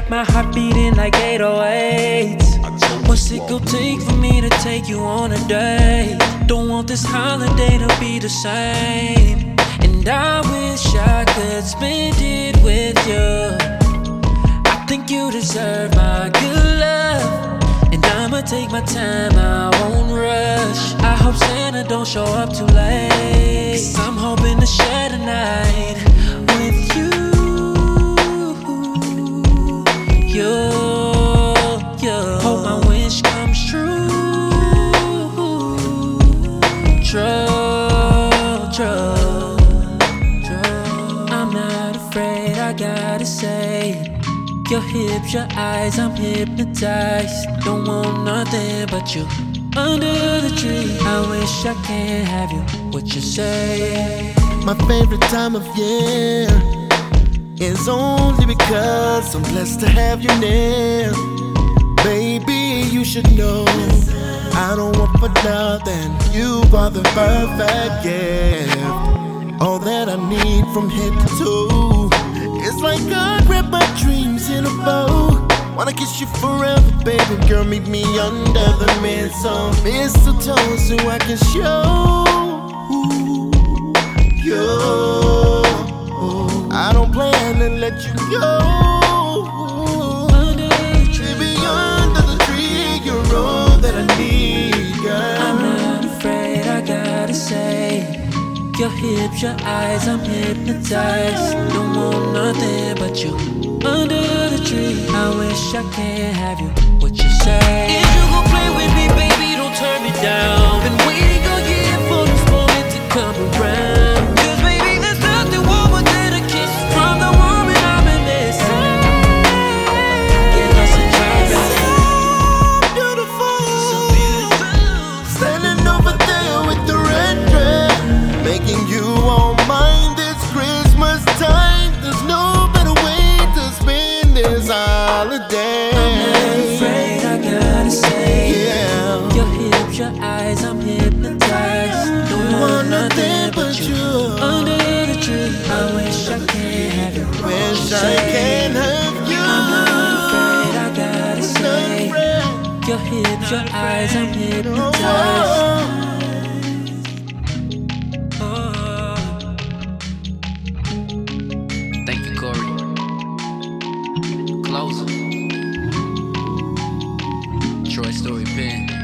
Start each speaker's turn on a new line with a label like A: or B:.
A: got my heart beating like 808s. What's it gonna take for me to take you on a date? Don't want this holiday to be the same. And I wish I could spend it with you. I think you deserve my good love. And I'ma take my time, I won't rush. I hope Santa don't show up too late. I'm hoping to share the Your hips, your eyes, I'm hypnotized. Don't want nothing but you. Under the tree, I wish I can have you. What you say?
B: My favorite time of year is only because I'm blessed to have you near. Baby, you should know I don't want for nothing. You are the perfect gift. All that I need from head to toe. It's like I wrap my dreams in a bow. Wanna kiss you forever, baby girl. Meet me under the mistletoe, mistletoe, so I can show you. I don't plan to let you go.
A: Your hips, your eyes, I'm hypnotized. Don't. Under the tree, I wish I can have you. What you say?
B: close
A: your eyes, I'm hypnotized. Thank you, Cori. Close. Troy Story
B: Pen.